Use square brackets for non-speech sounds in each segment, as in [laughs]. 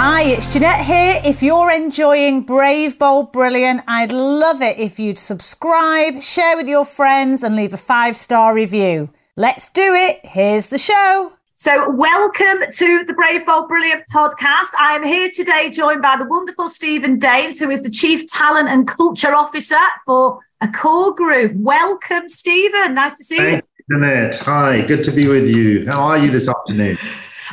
Hi, it's Jeanette here. If you're enjoying Brave, Bold, Brilliant, I'd love it if you'd subscribe, share with your friends, and leave a five star review. Let's do it. Here's the show. So, welcome to the Brave, Bold, Brilliant podcast. I am here today joined by the wonderful Steven Daines, who is the Chief Talent and Culture Officer for Accor Group. Welcome, Stephen. Nice to see Thank you. Jeanette. Hi, good to be with you. How are you this afternoon?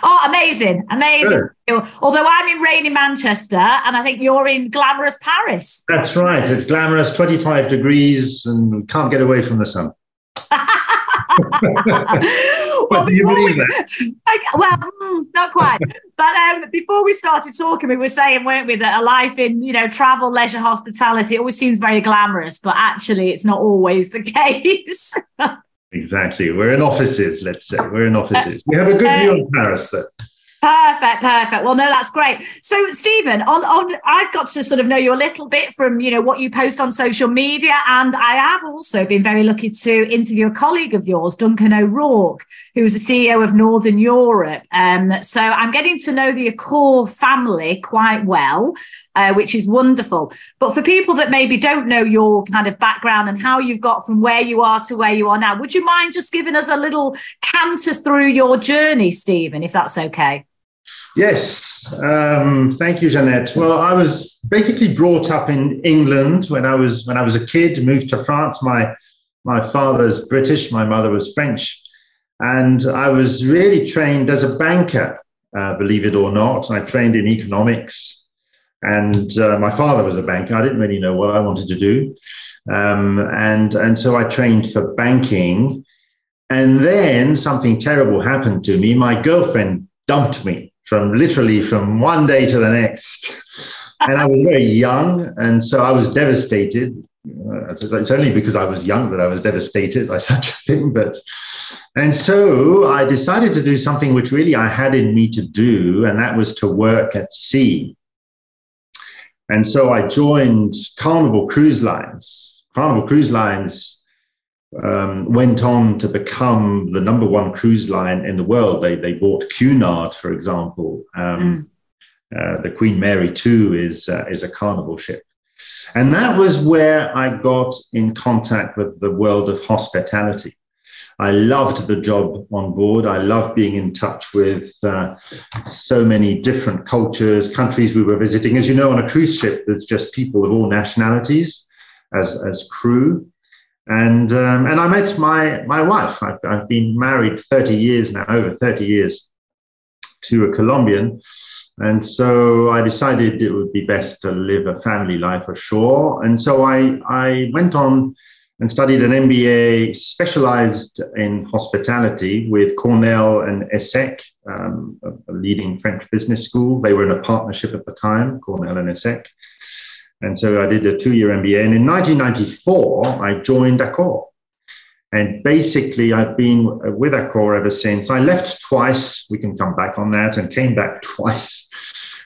Oh, amazing, amazing. Good. Although I'm in rainy Manchester and I think you're in glamorous Paris. That's right. It's glamorous, 25 degrees, and can't get away from the sun. [laughs] [laughs] well, do you believe we, that? [laughs] Like, well, mm, not quite. but um, before we started talking, we were saying, weren't we, that a life in you know travel, leisure, hospitality always seems very glamorous, but actually, it's not always the case. Exactly. We're in offices. Let's say we're in offices. We have a good view on Paris, though. Perfect, perfect. Well, no, that's great. So, Stephen, on on I've got to sort of know you a little bit from you know what you post on social media, and I have also been very lucky to interview a colleague of yours, Duncan O'Rourke, who's the CEO of Northern Europe. Um, so I'm getting to know the Accor family quite well, uh, which is wonderful. But for people that maybe don't know your kind of background and how you've got from where you are to where you are now, would you mind just giving us a little canter through your journey, Stephen, if that's okay? Yes, um, thank you, Jeanette. Well, I was basically brought up in England when I was when I was a kid. Moved to France. My my father's British, my mother was French, and I was really trained as a banker. Uh, believe it or not, I trained in economics, and uh, my father was a banker. I didn't really know what I wanted to do, um, and and so I trained for banking. And then something terrible happened to me. My girlfriend dumped me from literally from one day to the next. And I was very young, and so I was devastated. Uh, it's only because I was young that I was devastated by [laughs] such a thing. But and so I decided to do something which really I had in me to do, and that was to work at sea. And so I joined Carnival Cruise Lines. Carnival Cruise Lines um, went on to become the number one cruise line in the world. They, they bought Cunard, for example. Um, mm. uh, the Queen Mary 2 is, uh, is a carnival ship. And that was where I got in contact with the world of hospitality. I loved the job on board. I loved being in touch with uh, so many different cultures, countries we were visiting. As you know, on a cruise ship, there's just people of all nationalities as, as crew. And um, and I met my my wife. I've, I've been married 30 years now, over 30 years, to a Colombian. And so I decided it would be best to live a family life ashore. And so I, I went on and studied an MBA specialized in hospitality with Cornell and ESSEC, um, a, a leading French business school. They were in a partnership at the time, Cornell and ESSEC. And so I did a two year MBA. And in 1994, I joined Accor. And basically, I've been with Accor ever since. I left twice. We can come back on that and came back [laughs] twice.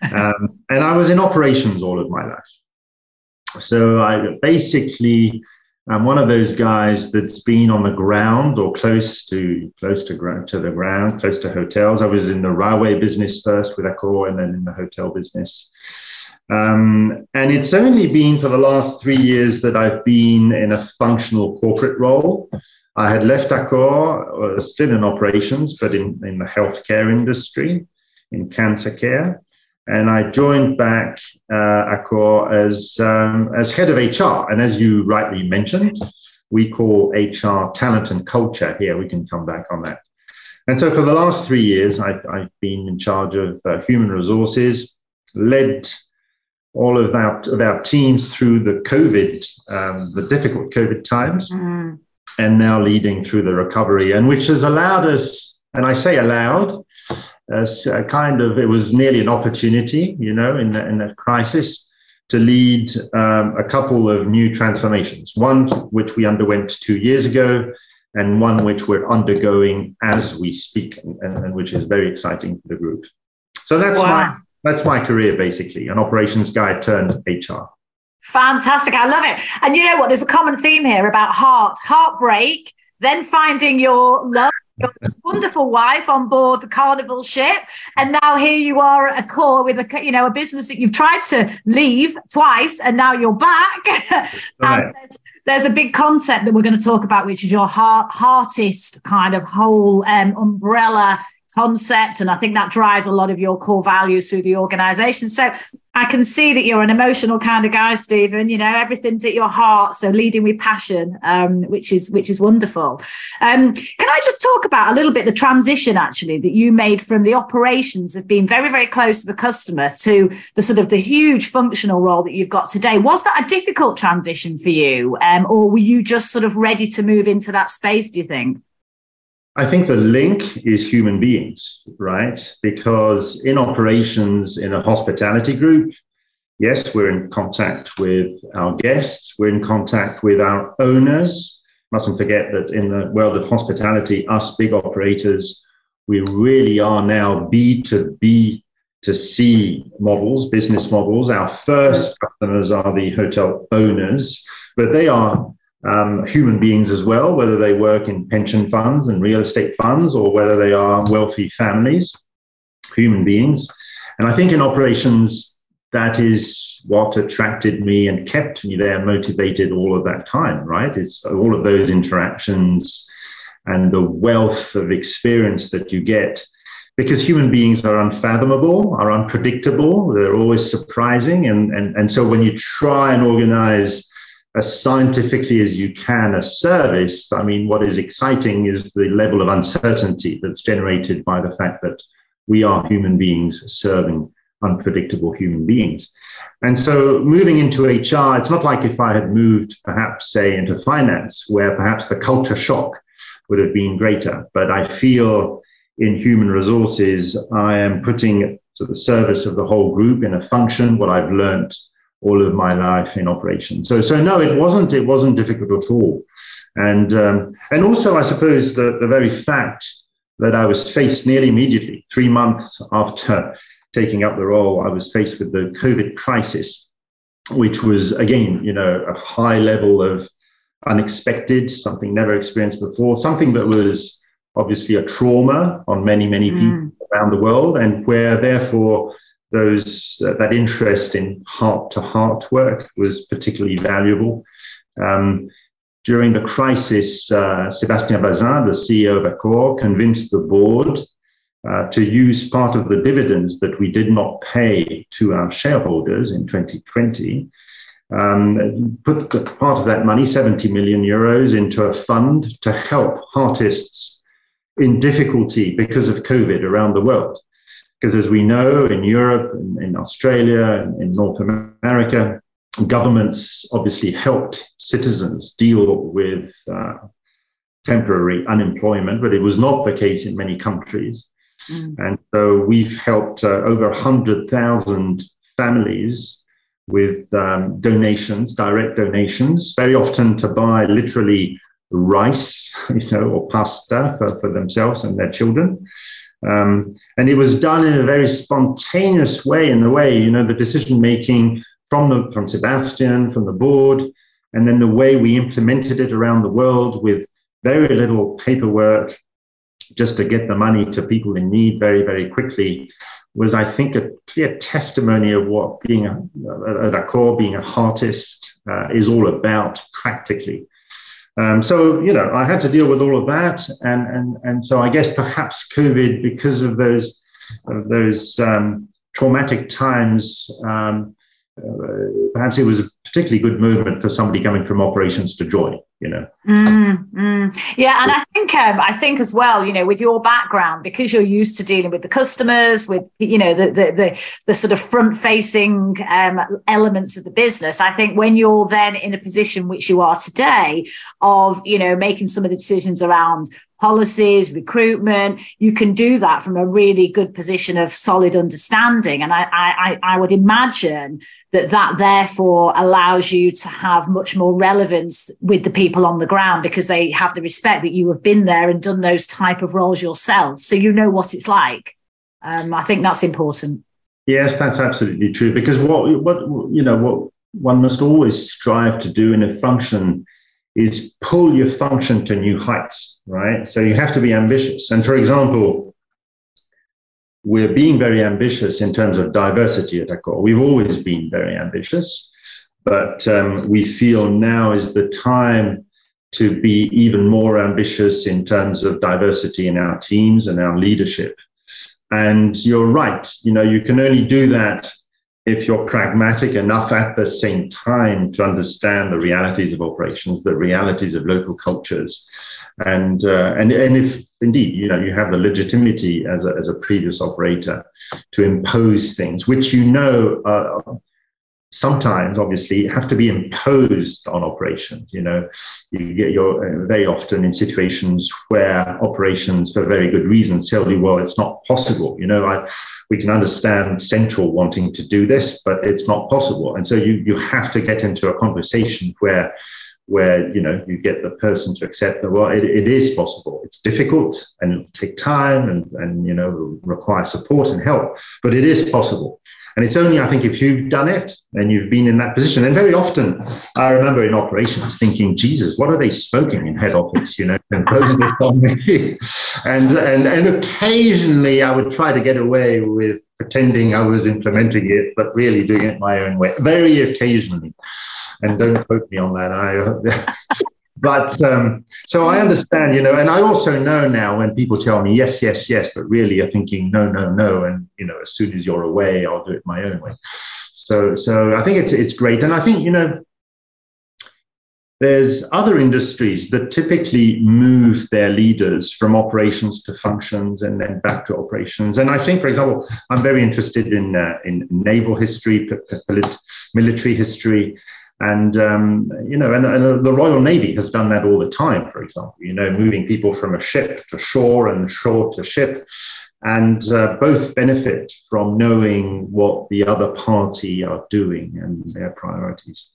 Um, and I was in operations all of my life. So I basically I'm one of those guys that's been on the ground or close to close to, ground to the ground, close to hotels. I was in the railway business first with Accor and then in the hotel business. Um, and it's only been for the last three years that I've been in a functional corporate role. I had left Accor, uh, still in operations, but in, in the healthcare industry, in cancer care. And I joined back uh, Accor as, um, as head of HR. And as you rightly mentioned, we call HR talent and culture here. We can come back on that. And so for the last three years, I've, I've been in charge of uh, human resources, led all of our, of our teams through the COVID, um, the difficult COVID times, mm. and now leading through the recovery, and which has allowed us, and I say allowed, as a kind of, it was nearly an opportunity, you know, in, the, in that crisis to lead um, a couple of new transformations. One which we underwent two years ago, and one which we're undergoing as we speak, and, and which is very exciting for the group. So that's wow. my that's my career basically, an operations guy turned HR. Fantastic. I love it. And you know what? There's a common theme here about heart, heartbreak, then finding your love, your [laughs] wonderful wife on board the carnival ship. And now here you are at Accor with a, you know, a business that you've tried to leave twice and now you're back. [laughs] Right. and there's, there's, a big concept that we're going to talk about, which is your heart, heartist kind of whole um, umbrella concept. And I think that drives a lot of your core values through the organization. So I can see that you're an emotional kind of guy, Stephen. You know, everything's at your heart. So leading with passion, um, which is which is wonderful. Um, can I just talk about a little bit the transition actually that you made from the operations of being very, very close to the customer to the sort of the huge functional role that you've got today? Was that a difficult transition for you? Um, or were you just sort of ready to move into that space, do you think? I think the link is human beings, right? Because in operations in a hospitality group, yes, we're in contact with our guests, we're in contact with our owners. Mustn't forget that in the world of hospitality, us big operators, we really are now B to B to C models, business models. Our first customers are the hotel owners, but they are um, human beings as well, whether they work in pension funds and real estate funds or whether they are wealthy families, human beings. And I think in operations, that is what attracted me and kept me there motivated all of that time, right? It's all of those interactions and the wealth of experience that you get because human beings are unfathomable, are unpredictable, they're always surprising. And, and, and so when you try and organize as scientifically as you can a service, I mean, what is exciting is the level of uncertainty that's generated by the fact that we are human beings serving unpredictable human beings. And so moving into HR, it's not like if I had moved perhaps, say, into finance, where perhaps the culture shock would have been greater. But I feel in human resources, I am putting to the service of the whole group in a function what I've learned all of my life in operation. So, so no, it wasn't. It wasn't difficult at all. And um, and also, I suppose the the very fact that I was faced nearly immediately, three months after [laughs] taking up the role, I was faced with the COVID crisis, which was again, you know, a high level of unexpected, something never experienced before, something that was obviously a trauma on many, many mm. people around the world, and where therefore those uh, that interest in heart to heart work was particularly valuable. Um, during the crisis, uh, Sébastien Bazin, the CEO of Accor, convinced the board uh, to use part of the dividends that we did not pay to our shareholders in 2020, um, put part of that money, 70 million euros, into a fund to help heartists in difficulty because of COVID around the world. Because as we know, in Europe, in, in Australia, in, in North America, governments obviously helped citizens deal with uh, temporary unemployment, but it was not the case in many countries. Mm. And so we've helped uh, over 100,000 families with um, donations, direct donations, very often to buy literally rice, [laughs] you know, or pasta for, for themselves and their children. Um, and it was done in a very spontaneous way, in the way, you know, the decision making from the from Sébastien, from the board, and then the way we implemented it around the world with very little paperwork, just to get the money to people in need very, very quickly, was, I think, a clear testimony of what being a, at Accor, being a heartist, uh, is all about practically. Um, so you know, I had to deal with all of that, and and and so I guess perhaps COVID, because of those of those um, traumatic times, um, uh, perhaps it was a particularly good movement for somebody coming from operations to join you know mm, mm. yeah and i think um, i think as well you know with your background because you're used to dealing with the customers with you know the the the, the sort of front facing um, elements of the business i think when you're then in a position which you are today of you know making some of the decisions around policies, recruitment. You can do that from a really good position of solid understanding. And I, I, I would imagine that that therefore allows you to have much more relevance with the people on the ground because they have the respect that you have been there and done those type of roles yourself. So you know what it's like. Um, I think that's important. Yes, that's absolutely true. Because what what you know what one must always strive to do in a function is pull your function to new heights, right? So you have to be ambitious. And for example, we're being very ambitious in terms of diversity at Accor. We've always been very ambitious, but um, we feel now is the time to be even more ambitious in terms of diversity in our teams and our leadership. And you're right, you know, you can only do that if you're pragmatic enough at the same time to understand the realities of operations, the realities of local cultures, and uh, and and if indeed you know you have the legitimacy as a, as a previous operator to impose things which you know uh, sometimes obviously have to be imposed on operations you know. You get your uh, very often in situations where operations for very good reasons tell you well it's not possible. You know i we can understand central wanting to do this but it's not possible. And so you you have to get into a conversation where where you know you get the person to accept that well it, it is possible it's difficult and it'll take time and and you know require support and help but it is possible and it's only, I think, if you've done it and you've been in that position. And very often, I remember in operations thinking, Jesus, what are they smoking in head office? You know, imposing this on me. and, and, and occasionally I would try to get away with pretending I was implementing it, but really doing it my own way, very occasionally. And don't quote me on that. I, [laughs] but um, so I understand, you know, and I also know now when people tell me yes, yes, yes, but really you're thinking no, no, no, and you know, as soon as you're away, I'll do it my own way. So, so I think it's it's great, and I think you know, there's other industries that typically move their leaders from operations to functions and then back to operations. And I think, for example, I'm very interested in uh, in naval history, military history, and um, you know, and, and, the Royal Navy has done that all the time. For example, you know, moving people from a ship to shore and shore to ship, and uh, both benefit from knowing what the other party are doing and their priorities.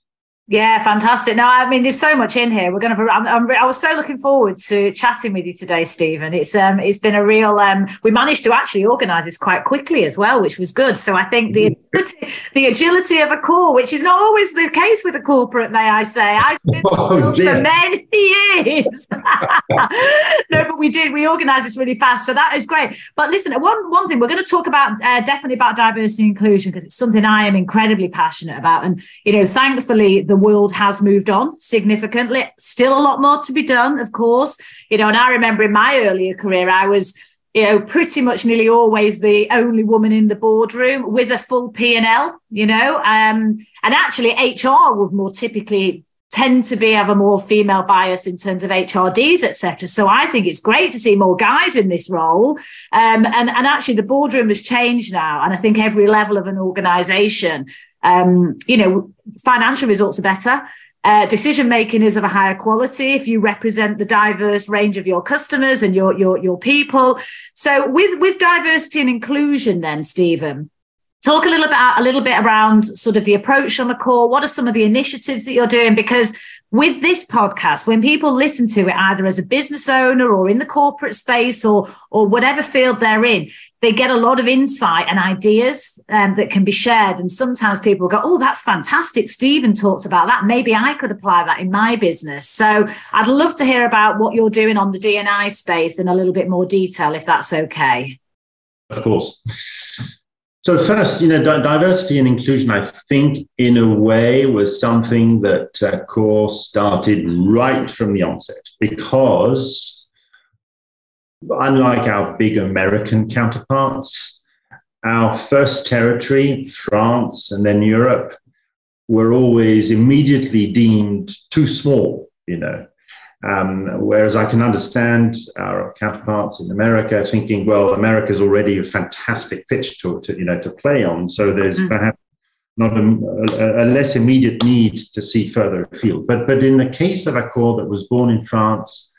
Yeah, fantastic. No, I mean, there's so much in here. We're going to. I'm, I'm, i was so looking forward to chatting with you today, Stephen. It's um, it's been a real. Um, we managed to actually organise this quite quickly as well, which was good. So I think the agility, the agility of Accor, which is not always the case with a corporate, may I say, I've [laughs] been oh, for many [laughs] years. [laughs] no, but we did. We organised this really fast, so that is great. But listen, one one thing we're going to talk about uh, definitely about diversity and inclusion because it's something I am incredibly passionate about, and you know, thankfully the the world has moved on significantly. Still a lot more to be done, of course. You know, and I remember in my earlier career, I was you know pretty much nearly always the only woman in the boardroom with a full p&l you know um, and actually hr would more typically tend to be have a more female bias in terms of hrds etc so i think it's great to see more guys in this role um, and, and actually the boardroom has changed now and i think every level of an organization um, you know, financial results are better. Uh, decision making is of a higher quality if you represent the diverse range of your customers and your your your people. So with with diversity and inclusion, then Stephen, talk a little bit a little bit around sort of the approach on the core. What are some of the initiatives that you're doing? Because with this podcast, when people listen to it, either as a business owner or in the corporate space or or whatever field they're in, they get a lot of insight and ideas um, that can be shared. And sometimes people go, "Oh, that's fantastic! Stephen talked about that. Maybe I could apply that in my business." So I'd love to hear about what you're doing on the DNI space in a little bit more detail, if that's okay. Of course. So first, you know, diversity and inclusion, I think, in a way, was something that uh, Accor started right from the onset because, unlike our big American counterparts, our first territory, France, and then Europe, were always immediately deemed too small. You know, um, whereas I can understand our counterparts in America thinking, well, America is already a fantastic pitch to, to, you know to play on, so there's mm-hmm. perhaps not a, a, a, less immediate need to see further afield. But but in the case of a Accor that was born in France,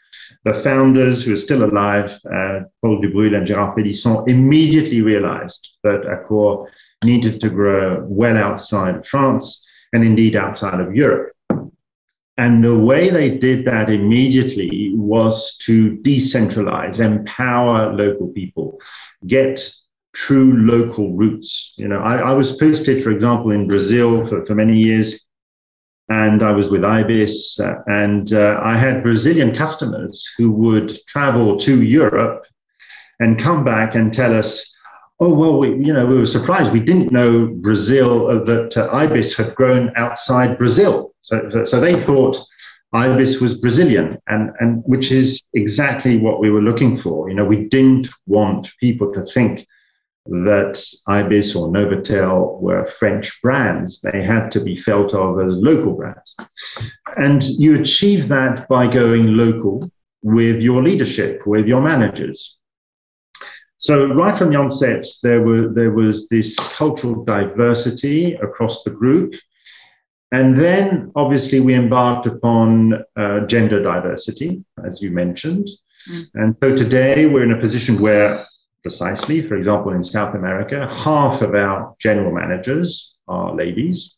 the founders who are still alive, uh, Paul Dubrule and Gérard Pélisson, immediately realized that Accor needed to grow well outside of France and indeed outside of Europe. And the way they did that immediately was to decentralize, empower local people, get true local roots. You know, I, I was posted, for example, in Brazil for, for many years, and I was with Ibis, uh, and uh, I had Brazilian customers who would travel to Europe and come back and tell us, "Oh, well, we, you know, we were surprised. We didn't know Brazil uh, that uh, Ibis had grown outside Brazil." So, so, so they thought Ibis was Brazilian, and, and which is exactly what we were looking for. You know, we didn't want people to think that Ibis or Novotel were French brands. They had to be felt of as local brands. And you achieve that by going local with your leadership, with your managers. So right from the onset, there, were, there was this cultural diversity across the group. And then obviously we embarked upon uh, gender diversity, as you mentioned. Mm. And so today we're in a position where precisely. For example, in South America, half of our general managers are ladies.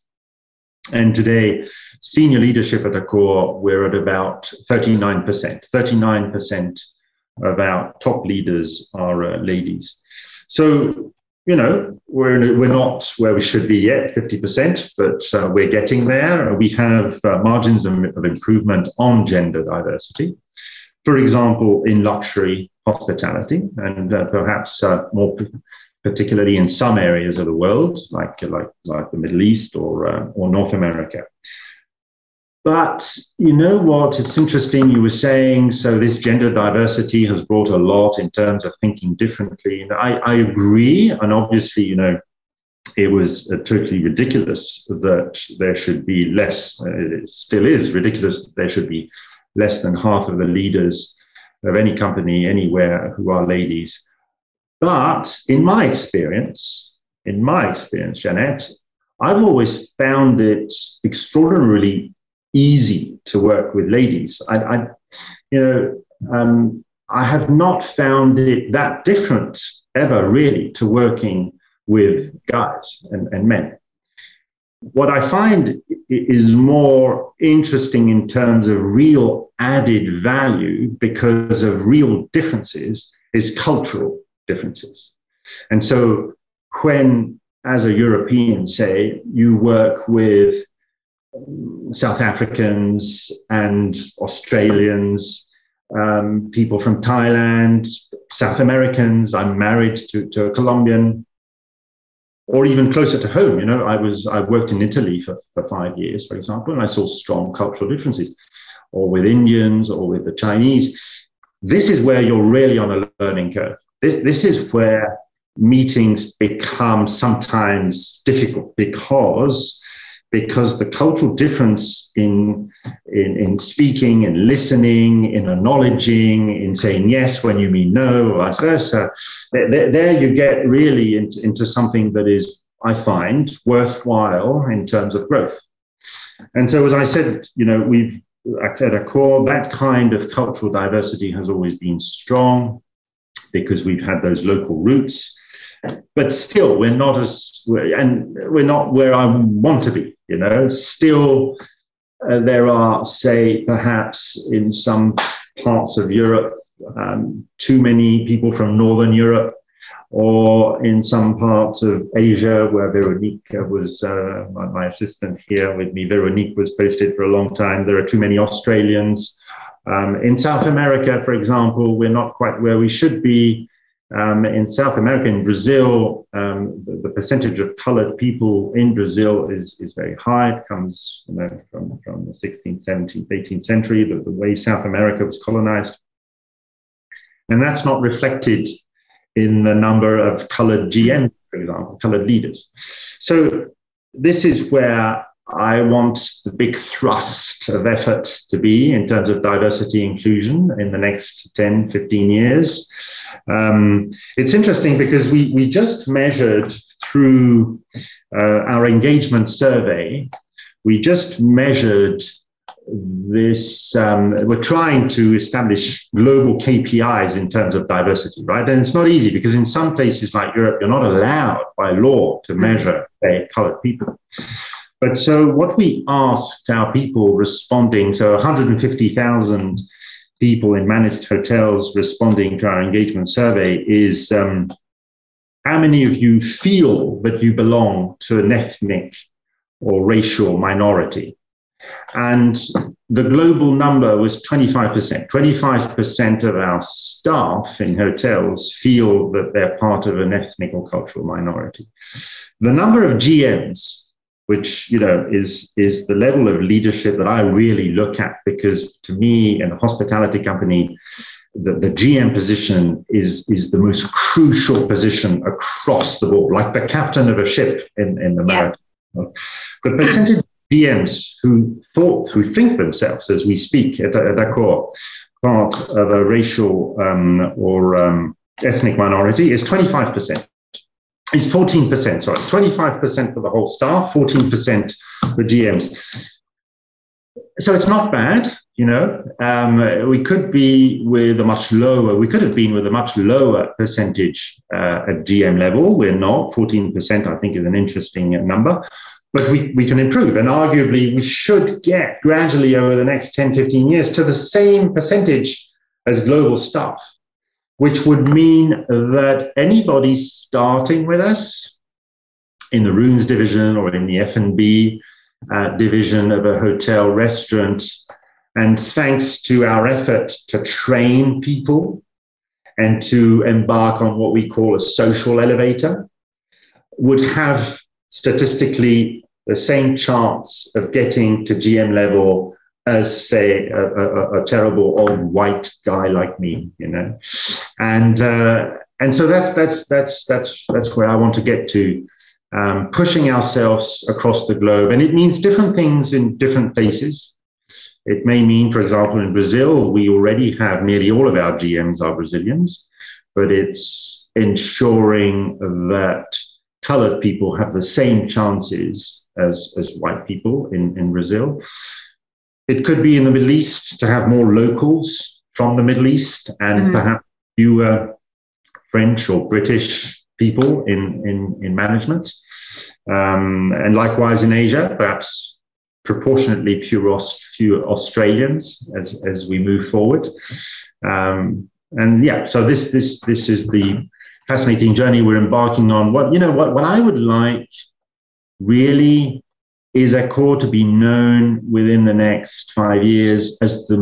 And today, senior leadership at Accor, we're at about 39%. 39% of our top leaders are uh, ladies. So, you know, we're, we're not where we should be yet, 50%, but uh, we're getting there. We have uh, margins of, of improvement on gender diversity. For example, in luxury, hospitality, and uh, perhaps uh, more particularly in some areas of the world, like like like the Middle East or uh, or North America. But you know what? It's interesting. You were saying so. This gender diversity has brought a lot in terms of thinking differently. And I, I agree. And obviously, you know, it was uh, totally ridiculous that there should be less. Uh, it still is ridiculous that there should be less than half of the leaders of any company anywhere who are ladies. But in my experience, in my experience, Jeanette, I've always found it extraordinarily easy to work with ladies. I, I you know, um, I have not found it that different ever really to working with guys and, and men. What I find is more interesting in terms of real added value because of real differences is cultural differences. And so when, as a European, say, you work with South Africans and Australians, um, people from Thailand, South Americans, I'm married to, to a Colombian, or even closer to home. You know, I was I worked in Italy for, for five years, for example, and I saw strong cultural differences, or with Indians or with the Chinese. This is where you're really on a learning curve. This this is where meetings become sometimes difficult because because the cultural difference in, in, in speaking and listening, in acknowledging, in saying yes when you mean no, or vice versa, there, there you get really into, into something that is, I find, worthwhile in terms of growth. And so, as I said, you know, we've at Accor, that kind of cultural diversity has always been strong because we've had those local roots but still we're not as and we're not where i want to be you know, still uh, there are, say, perhaps in some parts of Europe, um, too many people from Northern Europe, or in some parts of Asia where Veronique was uh, my, my, assistant here with me. Veronique was posted for a long time. There are too many Australians. Um, in South America, for example, we're not quite where we should be. Um, in South America, in Brazil, um, the, the, percentage of colored people in Brazil is, is very high. It comes you know, from, from the 16th, 17th, 18th century, the, the way South America was colonized. And that's not reflected in the number of colored GM, for example, colored leaders. So this is where I want the big thrust of effort to be in terms of diversity inclusion in the next 10, 15 years. Um, it's interesting because we, we just measured through uh, our engagement survey, we just measured this um, we're trying to establish global KPIs in terms of diversity, right? And it's not easy because in some places like Europe, you're not allowed by law to measure say, colored people. But so what we asked our people responding, so 150,000 people in managed hotels responding to our engagement survey is um, how many of you feel that you belong to an ethnic or racial minority? And the global number was 25%. 25% of our staff in hotels feel that they're part of an ethnic or cultural minority. The number of GMs, which you know is is the level of leadership that I really look at, because to me, in a hospitality company, the, the GM position is is the most crucial position across the board, like the captain of a ship in, in America. Yeah. The percentage GMs who thought, who think themselves as we speak at, at Accor, part of a racial um, or um, ethnic minority is 25%. It's 14%, sorry, 25% for the whole staff, 14% for GMs. So it's not bad, you know. Um, we could be with a much lower, we could have been with a much lower percentage uh, at GM level. We're not. 14%, I think, is an interesting number but we, we can improve. And arguably, we should get gradually over the next 10, 15 years to the same percentage as global staff, which would mean that anybody starting with us in the rooms division or in the F&B uh, division of a hotel restaurant, and thanks to our effort to train people and to embark on what we call a social elevator, would have statistically the same chance of getting to GM level as say a, a, a, terrible old white guy like me, you know, and uh, and so that's that's that's that's that's where I want to get to, um, pushing ourselves across the globe, and it means different things in different places. It may mean, for example, in Brazil, we already have nearly all of our GMs are Brazilians, but it's ensuring that colored people have the same chances as, as white people in, in Brazil. It could be in the Middle East to have more locals from the Middle East and mm-hmm. perhaps fewer French or British people in, in, in management. Um, and likewise in Asia, perhaps proportionately fewer, fewer Australians as, as we move forward. Um, and yeah, so this this this is the fascinating journey we're embarking on. What you know, what what I would like really is Accor to be known within the next five years as the,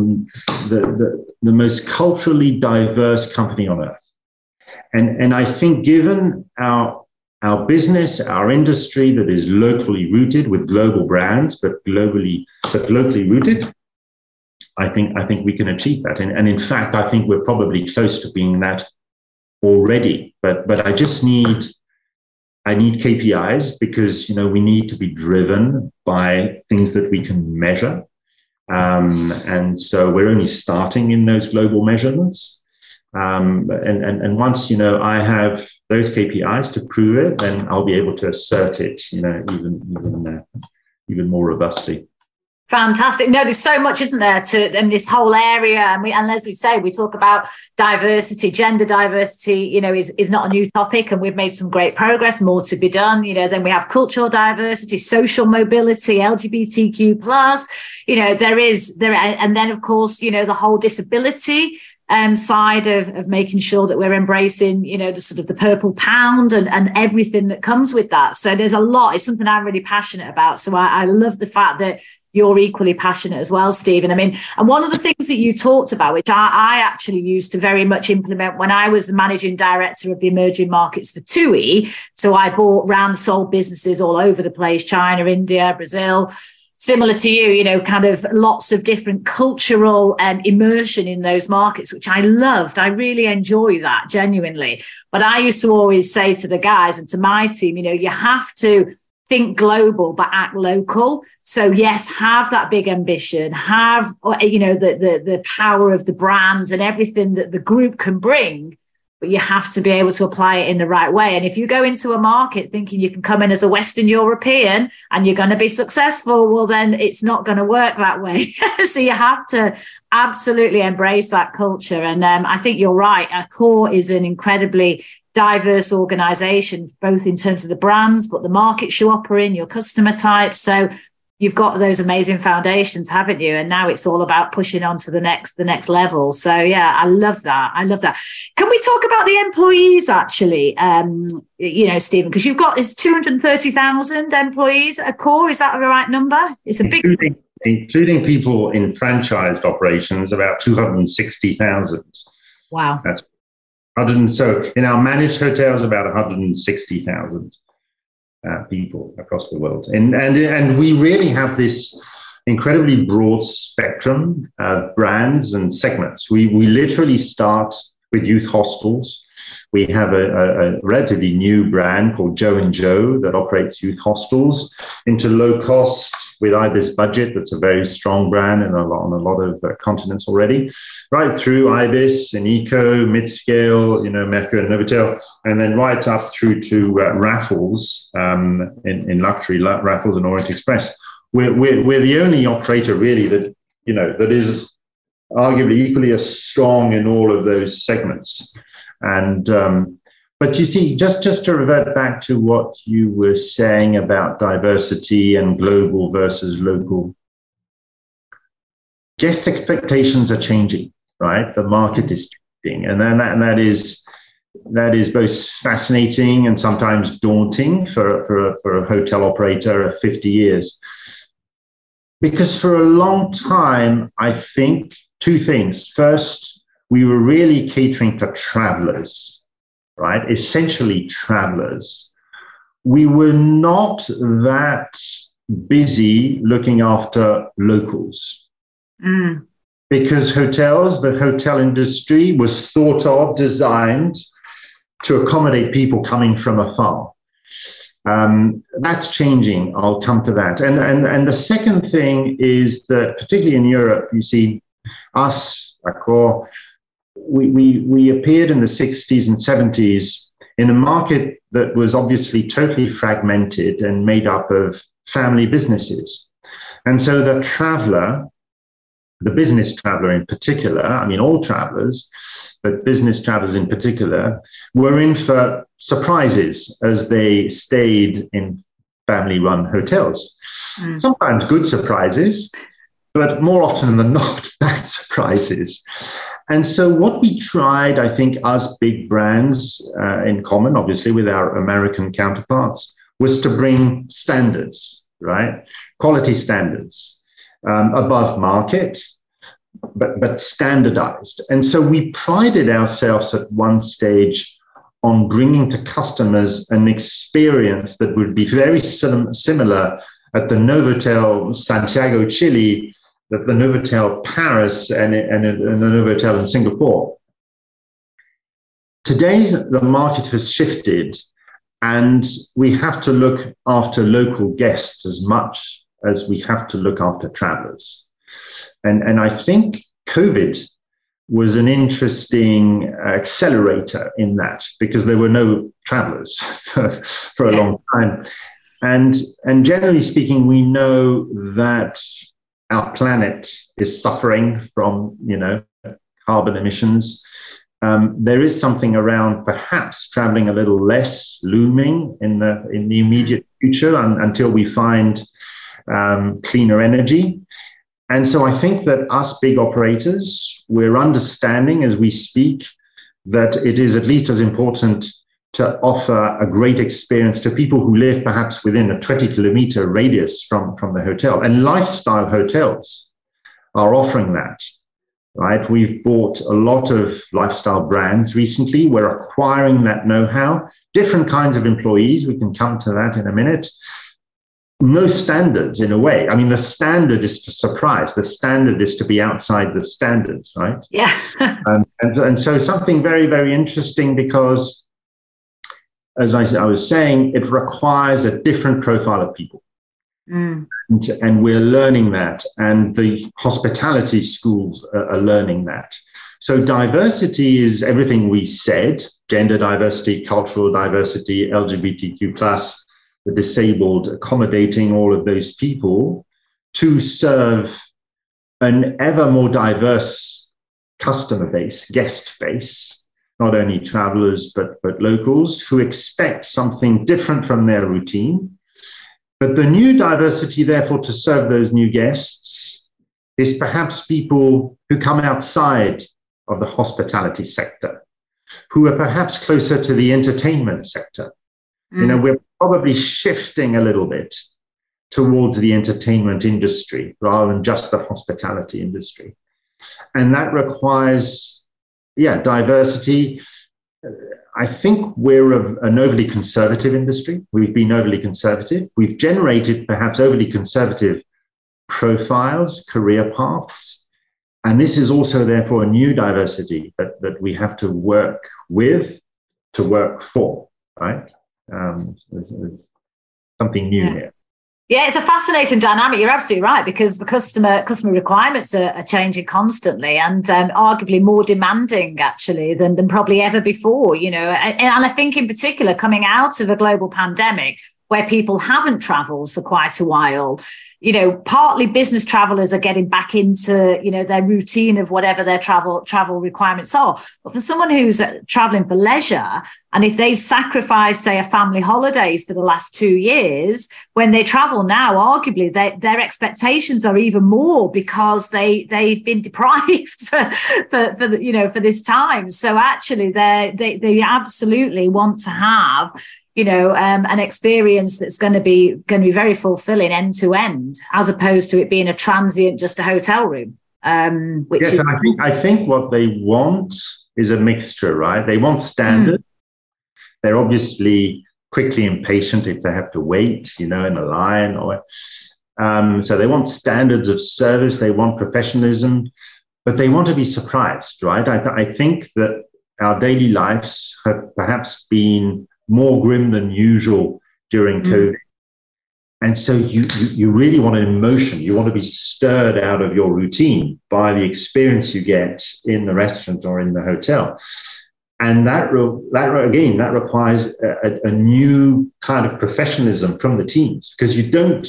the, the, the, most culturally diverse company on earth. And, and I think given our, our business, our industry that is locally rooted with global brands, but globally, but locally rooted, I think, I think we can achieve that. And, and in fact, I think we're probably close to being that already. But, but I just need I need KPIs because you know we need to be driven by things that we can measure, um, and so we're only starting in those global measurements. Um, and, and and once you know I have those KPIs to prove it, then I'll be able to assert it, you know, even even uh, even more robustly. Fantastic. No, there's so much, isn't there, to in this whole area. And we and as we say, we talk about diversity, gender diversity, you know, is, is not a new topic. And we've made some great progress, more to be done. You know, then we have cultural diversity, social mobility, LGBTQ plus, you know, there is there and then of course, you know, the whole disability um, side of, of making sure that we're embracing, you know, the sort of the purple pound and, and everything that comes with that. So there's a lot. It's something I'm really passionate about. So I, I love the fact that you're equally passionate as well, Stephen. I mean, and one of the things that you talked about, which I, I, actually used to very much implement when I was the managing director of the emerging markets for TUI. So I bought, ran, sold businesses all over the place China, India, Brazil. Similar to you, you know, kind of lots of different cultural um, immersion in those markets, which I loved. I really enjoy that genuinely. But I used to always say to the guys and to my team, you know, you have to think global but act local so yes have that big ambition have you know the, the the power of the brands and everything that the group can bring but you have to be able to apply it in the right way. And if you go into a market thinking you can come in as a Western European and you're going to be successful, well, then it's not going to work that way. [laughs] so you have to absolutely embrace that culture. And um, I think you're right. Accor is an incredibly diverse organization, both in terms of the brands, but the markets you operate in, your customer type. So you've got those amazing foundations haven't you? And now it's all about pushing on to the next the next level. So yeah i love that. I love that. Can we talk about the employees actually? Um you know stephen because you've got it's 230000 employees at Accor. is that the right number? It's a big including, including people in franchised operations about 260000 wow. That's 100 so in our managed hotels about 160000 uh, people across the world. And, and, and we really have this incredibly broad spectrum of brands and segments. We, we literally start with youth hostels. We have a, a, relatively new brand called Jo&Joe that operates youth hostels into low cost with Ibis Budget. That's a very strong brand and on a lot of uh, continents already, right through Ibis and Eco, Midscale, you know, Mercure and Novotel, and then right up through to uh, Raffles um, in, in luxury, Raffles and Orient Express. We're, we're, we're the only operator really that, you know, that is arguably equally as strong in all of those segments. And um, but you see, just, just to revert back to what you were saying about diversity and global versus local, guest expectations are changing, right? The market is changing, and then that, and that is that is both fascinating and sometimes daunting for, for, for a hotel operator of 50 years. Because for a long time, I think two things. First, we were really catering to travelers right? Essentially travelers. We were not that busy looking after locals. Mm. Because hotels, the hotel industry was thought of, designed to accommodate people coming from afar. Um, that's changing. I'll come to that. And, and, and the second thing is that, particularly in Europe, you see us, Accor, we, we, we appeared in the 60s and 70s in a market that was obviously totally fragmented and made up of family businesses. And so the traveler, the business traveler in particular, I mean, all travelers, but business travelers in particular, were in for surprises as they stayed in family run hotels. Mm. Sometimes good surprises, but more often than not, [laughs] bad surprises. And so, what we tried, I think, us big brands uh, in common, obviously, with our American counterparts, was to bring standards, right? Quality standards um, above market, but, but standardized. And so, we prided ourselves at one stage on bringing to customers an experience that would be very sim- similar at the Novotel Santiago, Chile, the, the Novotel Paris and, and, and the Novotel in Singapore. Today, the market has shifted, and we have to look after local guests as much as we have to look after travelers. And, and I think COVID was an interesting accelerator in that because there were no travelers [laughs] for, for a long time. And, and generally speaking, we know that our planet is suffering from, you know, carbon emissions. Um, there is something around perhaps traveling a little less looming in the in the immediate future un, until we find um, cleaner energy. And so I think that us big operators, we're understanding as we speak that it is at least as important to offer a great experience to people who live perhaps within a 20 kilometer radius from, from the hotel. And lifestyle hotels are offering that, right? We've bought a lot of lifestyle brands recently. We're acquiring that know how, different kinds of employees. We can come to that in a minute. No standards in a way. I mean, the standard is to surprise. The standard is to be outside the standards, right? Yeah. [laughs] um, and, and so something very, very interesting because as I, I, was saying, it requires a different profile of people. Mm. And, and, we're learning that. And the hospitality schools are, are, learning that. So diversity is everything we said: gender diversity, cultural diversity, LGBTQ plus, the disabled, accommodating all of those people to serve an ever more diverse customer base, guest base, not only travelers but but locals who expect something different from their routine. But the new diversity, therefore, to serve those new guests is perhaps people who come outside of the hospitality sector, who are perhaps closer to the entertainment sector. Mm. You know, mm. we're probably shifting a little bit towards the entertainment industry rather than just the hospitality industry. And that requires, yeah, diversity. I think we're a, an overly conservative industry. We've been overly conservative. We've generated perhaps overly conservative profiles, career paths, and this is also, therefore, a new diversity that, that we have to work with, to work for, right? Um, there's, there's something new yeah. here. Yeah, it's a fascinating dynamic. You're absolutely right because the customer customer requirements are, are changing constantly and um, arguably more demanding actually than, than probably ever before. You know, and, and I think in particular coming out of a global pandemic, where people haven't traveled for quite a while you know partly business travelers are getting back into you know their routine of whatever their travel travel requirements are but for someone who's uh, traveling for leisure and if they've sacrificed say a family holiday for the last two years when they travel now arguably they, their expectations are even more because they they've been [laughs] deprived for for, for the, you know for this time so actually they they they absolutely want to have you know um, an experience that's going to be going to be very fulfilling end to end as opposed to it being a transient just a hotel room um, which yes, is- I think I think what they want is a mixture right they want standard mm. They're obviously quickly impatient if they have to wait you know in a line or um, so they want standards of service they want professionalism but they want to be surprised right I, th- I think that our daily lives have perhaps been more grim than usual during mm. COVID. And so you, you, you really want an emotion. You want to be stirred out of your routine by the experience you get in the restaurant or in the hotel. And that, that again, that requires a, a new kind of professionalism from the teams because you don't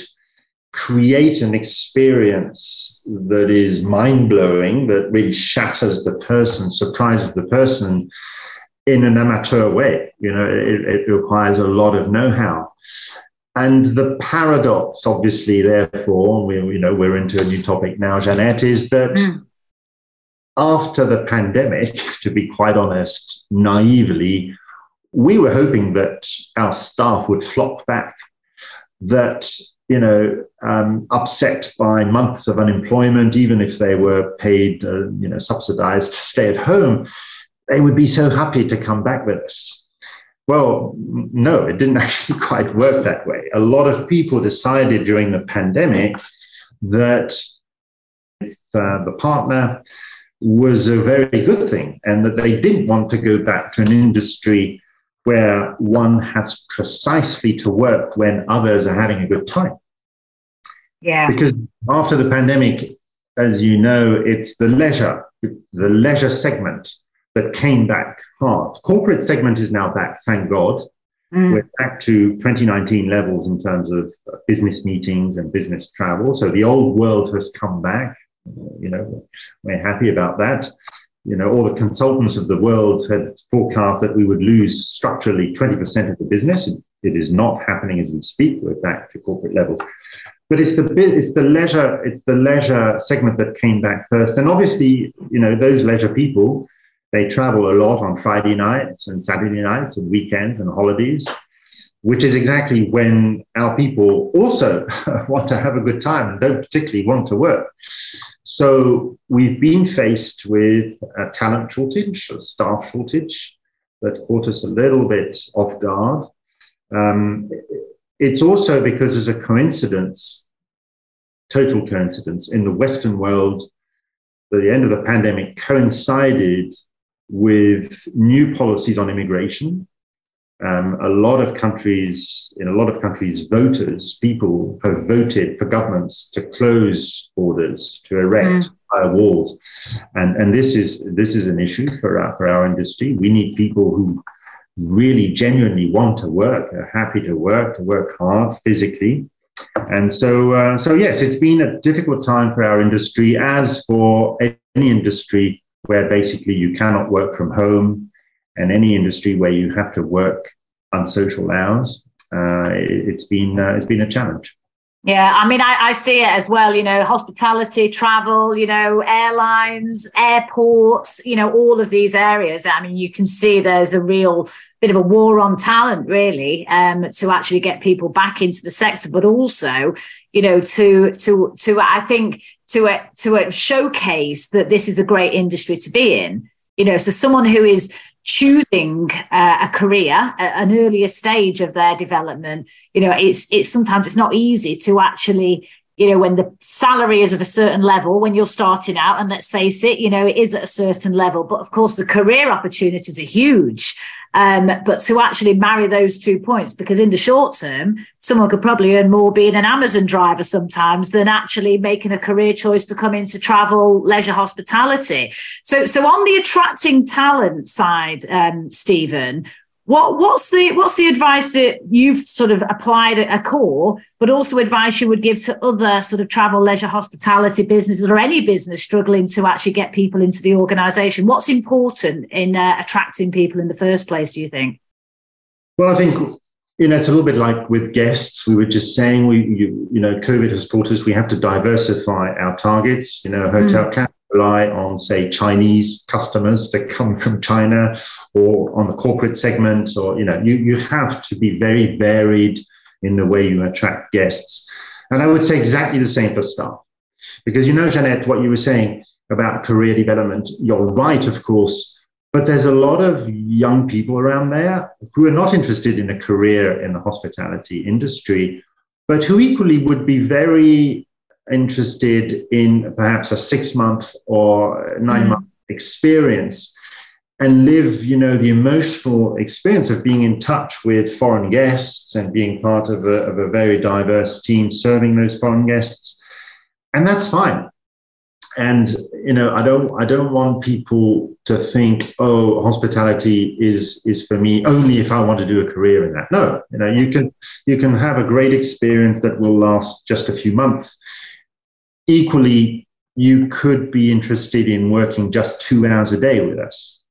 create an experience that is mind blowing, that really shatters the person, surprises the person, in an amateur way. You know, it, it requires a lot of know-how. And the paradox, obviously, therefore, we you know we're into a new topic now, Jeanette, is that mm. After the pandemic, to be quite honest, naively, we were hoping that our staff would flock back, that you know, um, upset by months of unemployment, even if they were paid, uh, you know, subsidized to stay at home, they would be so happy to come back with us. Well, no, it didn't [laughs] actually quite work that way. A lot of people decided during the pandemic that uh, the partner was a very good thing and that they didn't want to go back to an industry where one has precisely to work when others are having a good time. Yeah. Because after the pandemic, as you know, it's the leisure, the leisure segment that came back hard. Corporate segment is now back, thank God. Mm. We're back to 2019 levels in terms of business meetings and business travel. So the old world has come back. You know, we're happy about that. You know, all the consultants of the world had forecast that we would lose structurally 20% of the business. It is not happening as we speak. We're back to corporate levels. But it's the it's the leisure it's the leisure segment that came back first, and obviously, you know, those leisure people they travel a lot on Friday nights and Saturday nights and weekends and holidays, which is exactly when our people also [laughs] want to have a good time and don't particularly want to work. So we've been faced with a talent shortage, a staff shortage that caught us a little bit off guard. Um, it's also because there's a coincidence, total coincidence, in the Western world, the end of the pandemic coincided with new policies on immigration Um, a lot of countries, in a lot of countries, voters, people have voted for governments to close borders, to erect mm. walls, and and this is this is an issue for our for our industry. We need people who really genuinely want to work, are happy to work, to work hard physically. And so, uh, so yes, it's been a difficult time for our industry, as for any industry where basically you cannot work from home, and any industry where you have to work unsocial hours. Uh, it, has been uh, it's been a challenge. Yeah, I mean, I, I, see it as well. You know, hospitality, travel, you know, airlines, airports, you know, all of these areas. I mean, you can see there's a real bit of a war on talent, really, um, to actually get people back into the sector, but also, you know, to to to I think to a, to showcase that this is a great industry to be in. You know, so someone who is choosing uh, a career at an earlier stage of their development you know it's it's sometimes it's not easy to actually you know when the salary is at a certain level when you're starting out and let's face it you know it is at a certain level but of course the career opportunities are huge um, but to actually marry those two points, because in the short term, someone could probably earn more being an Amazon driver sometimes than actually making a career choice to come into travel, leisure, hospitality. So, so on the attracting talent side, um, Steven, what, what's the what's the advice that you've sort of applied at Accor, but also advice you would give to other sort of travel, leisure, hospitality businesses or any business struggling to actually get people into the organisation? What's important in uh, attracting people in the first place? Do you think? Well, I think you know it's a little bit like with guests. We were just saying we you, you know COVID has taught us we have to diversify our targets. You know, hotel mm. can rely on, say, Chinese customers that come from China or on the corporate segment, or, you know, you, you have to be very varied in the way you attract guests. And I would say exactly the same for staff. Because, you know, Jeanette, what you were saying about career development, you're right, of course. But there's a lot of young people around there who are not interested in a career in the hospitality industry, but who equally would be very interested in perhaps a six month or nine mm. month experience and live you know the emotional experience of being in touch with foreign guests and being part of a, of a very diverse team serving those foreign guests. And that's fine. And you know i don't i don't want people to think oh hospitality is is for me only if i want to do a career in that. No you know you can you can have a great experience that will last just a few months equally, you could be interested in working just two hours a day with us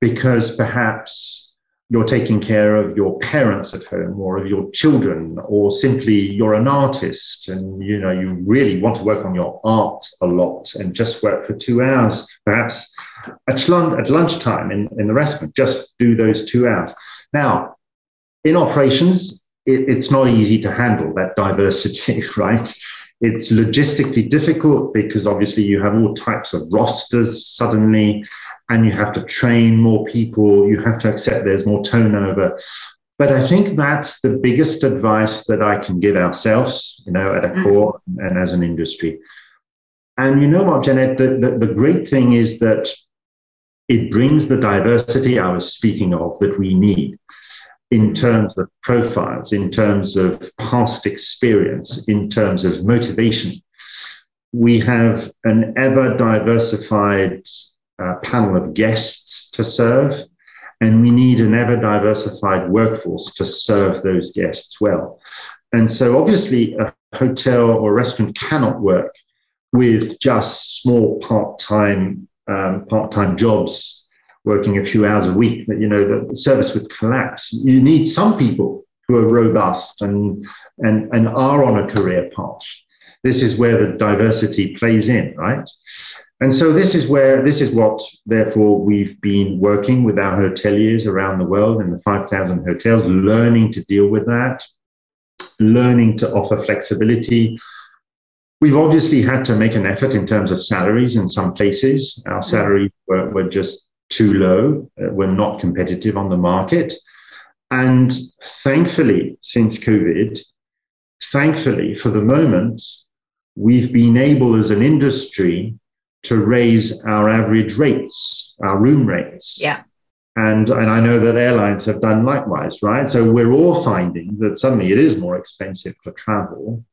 because perhaps you're taking care of your parents at home or of your children or simply you're an artist and you know you really want to work on your art a lot and just work for two hours perhaps at, lunch, at lunchtime in, in the restaurant just do those two hours. Now in operations it, it's not easy to handle that diversity [laughs] right it's logistically difficult because obviously you have all types of rosters suddenly, and you have to train more people. You have to accept there's more turnover. But I think that's the biggest advice that I can give ourselves, you know, at Accor and as an industry. And you know what, Jeanette, the, the, the great thing is that it brings the diversity I was speaking of that we need in terms of profiles, in terms of past experience, in terms of motivation. We have an ever diversified uh, panel of guests to serve, and we need an ever diversified workforce to serve those guests well. And so, obviously, a hotel or restaurant cannot work with just small part-time um, part-time jobs working a few hours a week, that you know the service would collapse. You need some people who are robust and and and are on a career path. This is where the diversity plays in, right? And so this is where this is what therefore we've been working with our hoteliers around the world in the 5,000 hotels, learning to deal with that, learning to offer flexibility. We've obviously had to make an effort in terms of salaries in some places. Our salaries were, were just too low. Uh, we're not competitive on the market. And thankfully, since COVID, thankfully, for the moment, we've been able as an industry to raise our average rates, our room rates. Yeah. And, and I know that airlines have done likewise, right? So we're all finding that suddenly it is more expensive to travel.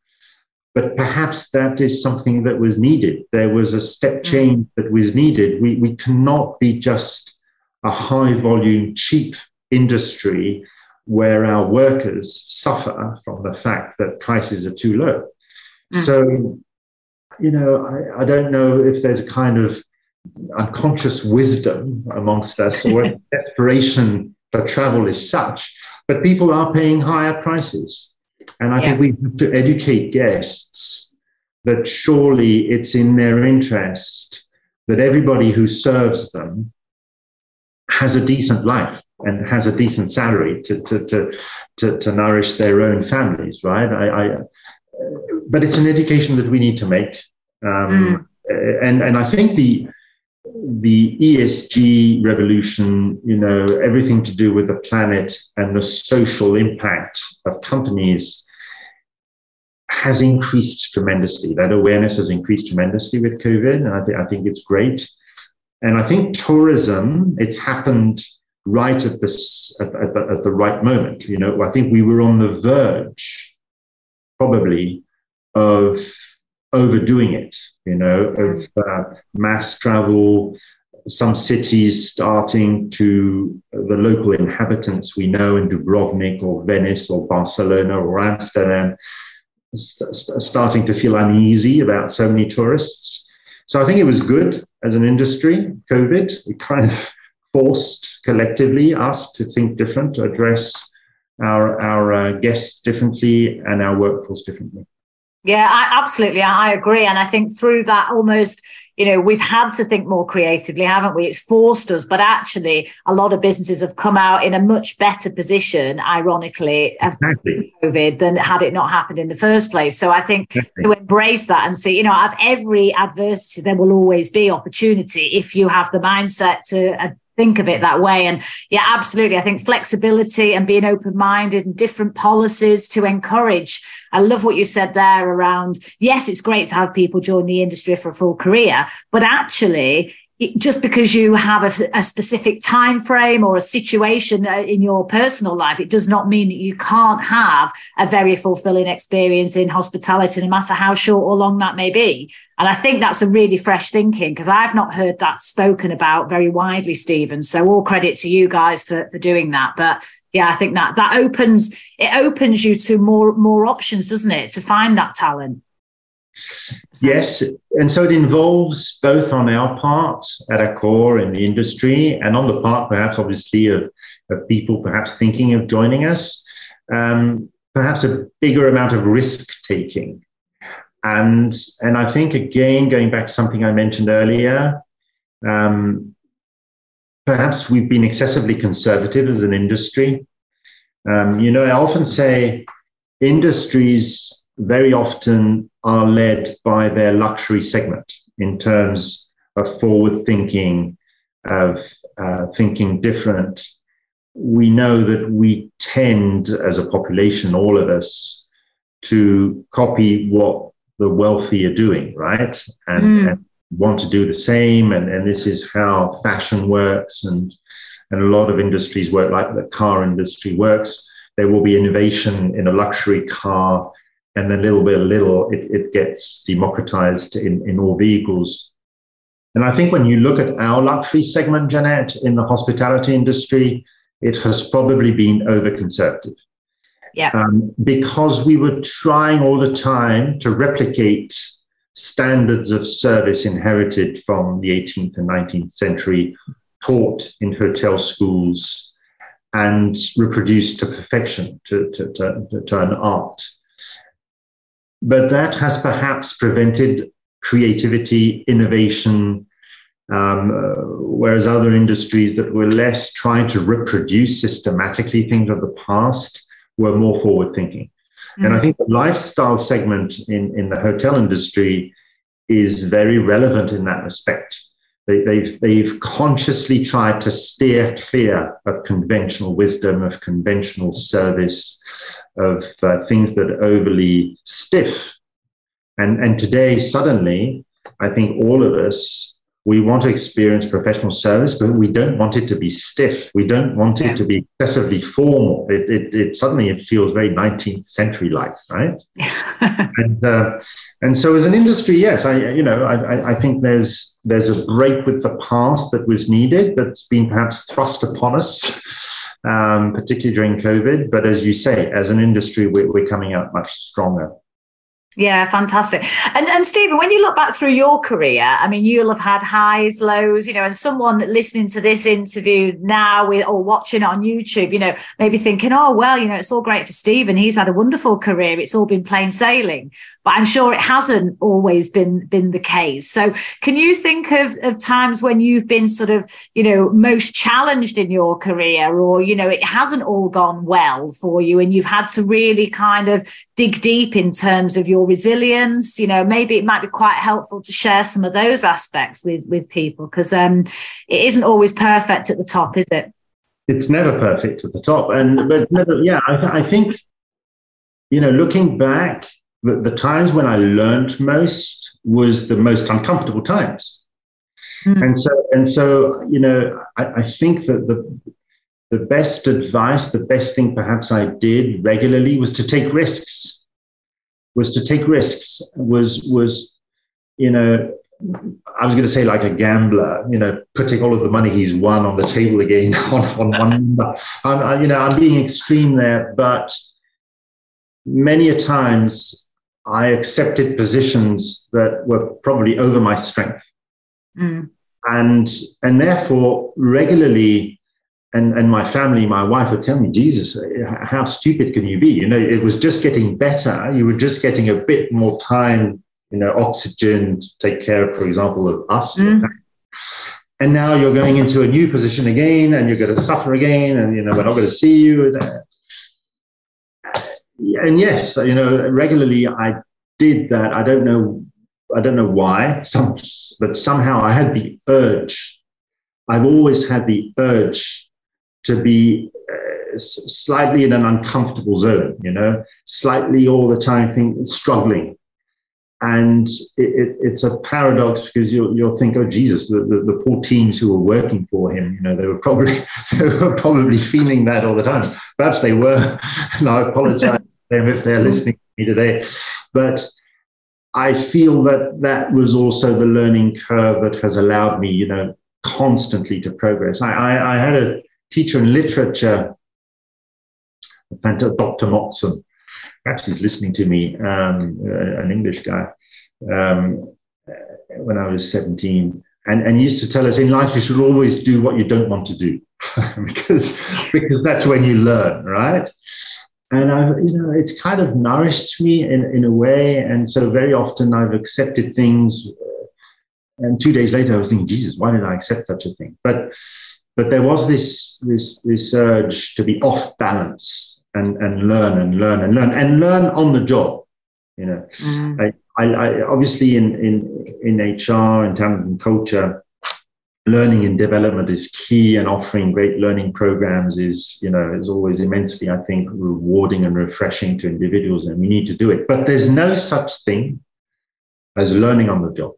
But perhaps that is something that was needed. There was a step mm. change that was needed. We, we cannot be just a high volume, cheap industry where our workers suffer from the fact that prices are too low. Mm. So, you know, I, I don't know if there's a kind of unconscious wisdom amongst us or [laughs] desperation for travel is such, but people are paying higher prices. And I yeah. think we have to educate guests that surely it's in their interest that everybody who serves them has a decent life and has a decent salary to, to, to, to, to nourish their own families, right? I, I, but it's an education that we need to make. Um, mm. and, and I think the, the ESG revolution, you know, everything to do with the planet and the social impact of companies has increased tremendously. That awareness has increased tremendously with COVID, and I, th- I think it's great. And I think tourism, it's happened right at this at, at, the, at the right moment. You know, I think we were on the verge, probably, of overdoing it, you know, of mm. uh, mass travel, some cities starting to, the local inhabitants we know in Dubrovnik or Venice or Barcelona or Amsterdam, st- starting to feel uneasy about so many tourists. So I think it was good as an industry, COVID. It kind of [laughs] forced collectively us to think different, to address our, our uh, guests differently and our workforce differently. Yeah, I, absolutely. I agree. And I think through that almost, you know, we've had to think more creatively, haven't we? It's forced us, but actually a lot of businesses have come out in a much better position, ironically, exactly. of COVID than had it not happened in the first place. So I think exactly. to embrace that and see, you know, at every adversity, there will always be opportunity if you have the mindset to uh, think of it that way. And yeah, absolutely. I think flexibility and being open minded and different policies to encourage. I love what you said there around, yes, it's great to have people join the industry for a full career, but actually, just because you have a, a, specific time frame or a situation uh, in your personal life it does not mean that you can't have a very fulfilling experience in hospitality no matter how short or long that may be. And i think that's a really fresh thinking because i've not heard that spoken about very widely steven. So all credit to you guys for, for doing that. But yeah i think that that opens it opens you to more more options doesn't it to find that talent Yes, and so it involves both on our part at our core in the industry and on the part, perhaps, obviously, of, of people perhaps thinking of joining us, um, perhaps a bigger amount of risk taking. And, and I think, again, going back to something I mentioned earlier, um, perhaps we've been excessively conservative as an industry. Um, you know, I often say industries very often are led by their luxury segment in terms of forward thinking, of uh, thinking different. We know that we tend, as a population, all of us, to copy what the wealthy are doing, right? And, mm. and want to do the same. And, and this is how fashion works. And, and a lot of industries work like the car industry works. There will be innovation in a luxury car and then little by little it, it gets democratized in, in all vehicles. And I think when you look at our luxury segment, Jeanette, in the hospitality industry, it has probably been over conservative. Yeah. Um, because we were trying all the time to replicate standards of service inherited from the 18th and 19th century, taught in hotel schools, and reproduced to perfection, to, to, to, to an art. But that has perhaps prevented creativity, innovation, um, uh, whereas other industries that were less trying to reproduce systematically things of the past were more forward thinking. Mm-hmm. And I mm. think the lifestyle segment in, in the hotel industry is very relevant in that respect. They, they've, they've consciously tried to steer clear of conventional wisdom, of conventional service, of uh, things that are overly stiff. And, and today, suddenly, I think all of us we want to experience professional service, but we don't want it to be stiff. We don't want it yeah. to be excessively formal. It, it, it, suddenly it feels very 19th century like, right? [laughs] and uh, and so as an industry, yes, I you know I, I think there's there's a break with the past that was needed that's been perhaps thrust upon us. Um, particularly during COVID, but as you say, as an industry, we're, we're coming out much stronger. Yeah, fantastic. And and Steven, when you look back through your career, I mean, you'll have had highs, lows, you know, and someone listening to this interview now with or watching it on YouTube, you know, maybe thinking, oh well, you know, it's all great for Steven. He's had a wonderful career. It's all been plain sailing. But I'm sure it hasn't always been been the case. So can you think of, of times when you've been sort of, you know, most challenged in your career or, you know, it hasn't all gone well for you and you've had to really kind of dig deep in terms of your resilience you know maybe it might be quite helpful to share some of those aspects with with people because um it isn't always perfect at the top is it it's never perfect at the top and but never yeah i, I think you know looking back the, the times when i learned most was the most uncomfortable times mm. and so and so you know I, I think that the the best advice, the best thing perhaps I did regularly was to take risks. Was to take risks. Was was you know I was going to say like a gambler, you know, putting all of the money he's won on the table again [laughs] on, on one number. I'm, I, you know, I'm being extreme there, but many a times I accepted positions that were probably over my strength, mm. and and therefore regularly and and my family, my wife would tell me, Jesus, how stupid can you be? You know, it was just getting better. You were just getting a bit more time, you know, oxygen to take care, of, for example, of us. Mm. And now you're going into a new position again, and you're going to suffer again, and you know, we're not going to see you. And yes, you know, regularly I did that. I don't know, I don't know why, some, but somehow I had the urge. I've always had the urge to be uh, slightly in an uncomfortable zone, you know, slightly all the time think, struggling. And it, it, it's a paradox because you'll, you'll think, oh, Jesus, the, the, the, poor teams who were working for him, you know, they were probably, [laughs] they were probably feeling that all the time. Perhaps they were, [laughs] and I apologize [laughs] to them if they're listening to me today. But I feel that that was also the learning curve that has allowed me, you know, constantly to progress. I, I, I had a teacher in literature, Dr. Motson. Perhaps he's listening to me, um, uh, an English guy, um, when I was 17. And, and he used to tell us in life, you should always do what you don't want to do [laughs] because, because that's when you learn, right? and I've, you know, it's kind of nourished me in, in a way. And so very often I've accepted things. And two days later, I was thinking, Jesus, why did I accept such a thing? But but there was this this this urge to be off balance and and learn and learn and learn and learn on the job you know. Mm. I, I, I, obviously in in in hr and talent and culture learning and development is key and offering great learning programs is you know is always immensely i think rewarding and refreshing to individuals and we need to do it. But there's no such thing as learning on the job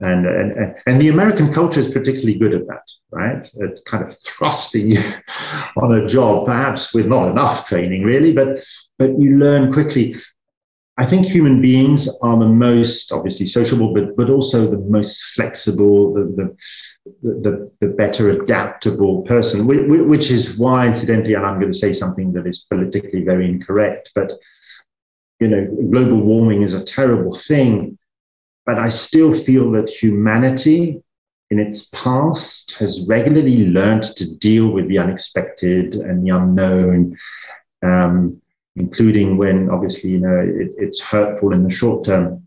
and, and, and the American culture is particularly good at that, right? At kind of thrusting you [laughs] on a job, perhaps with not enough training, really, but but you learn quickly. I think human beings are the most obviously sociable, but but also the most flexible, the the, the, the better adaptable person, which is why, incidentally, and I'm going to say something that is politically very incorrect, but you know, global warming is a terrible thing but I still feel that humanity in its past has regularly learned to deal with the unexpected and the unknown, um, including when obviously you know it, it's hurtful in the short term.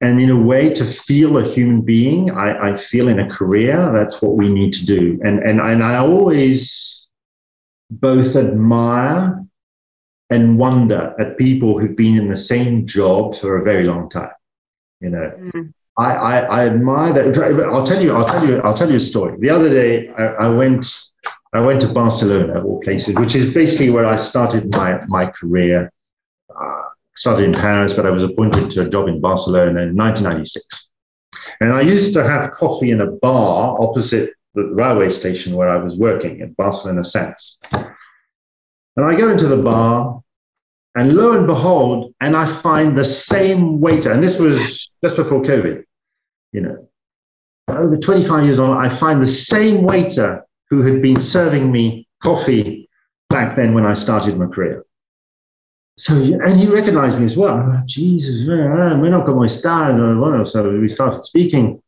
And in a way, to feel a human being, I, I feel in a career that's what we need to do. And and and I always both admire and wonder at people who've been in the same job for a very long time. You know, mm. I, I, I admire that. I'll tell you. I'll tell you. I'll tell you a story. The other day, I, I went. I went to Barcelona, of all places, which is basically where I started my my career. Uh, started in Paris, but I was appointed to a job in Barcelona in 1996. And I used to have coffee in a bar opposite the railway station where I was working in Barcelona Sants. And I go into the bar, and lo and behold, and I find the same waiter, and this was just before COVID, you know, over 25 years on, I find the same waiter who had been serving me coffee back then when I started my career. So, and he recognized me as well. Jesus, we're not going to start. So we started speaking.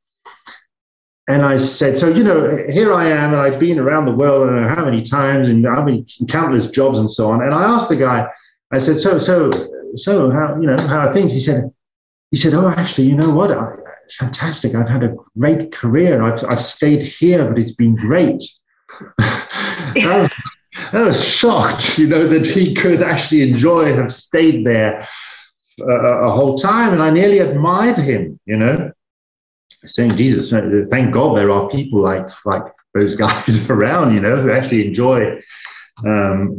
And I said, so, you know, here I am, and I've been around the world, and how many times, and I've been in countless jobs and so on. And I asked the guy, I said, so, so, so, how, you know, how are things? He said, he said, oh, actually, you know what? I, fantastic. I've had a great career. I've, I've stayed here, but it's been great. [laughs] I, was, I was shocked, you know, that he could actually enjoy, have stayed there uh, a whole time. And I nearly admired him, you know saying Jesus, thank God there are people like like those guys [laughs] around, you know, who actually enjoy. Um,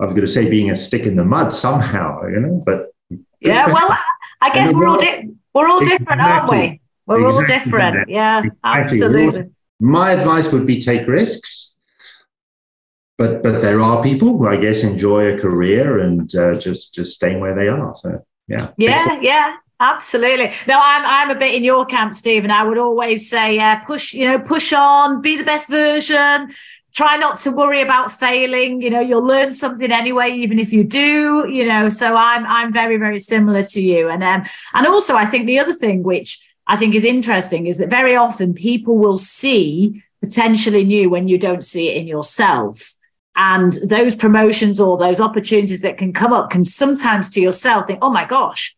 I was going to say being a stick in the mud somehow, you know, but yeah, [laughs] well, I guess we're all di- we're all exactly. different, aren't we? We're exactly. all different. Yeah, exactly. absolutely. My advice would be take risks, but but there are people who I guess enjoy a career and uh, just just staying where they are. So yeah, yeah, yeah. Absolutely. No, I'm I'm a bit in your camp, Steven. I would always say, uh, push, you know, push on, be the best version. Try not to worry about failing. You know, you'll learn something anyway, even if you do. You know, so I'm I'm very very similar to you. And um, and also I think the other thing which I think is interesting is that very often people will see potentially new when you don't see it in yourself. And those promotions or those opportunities that can come up can sometimes to yourself think, oh my gosh,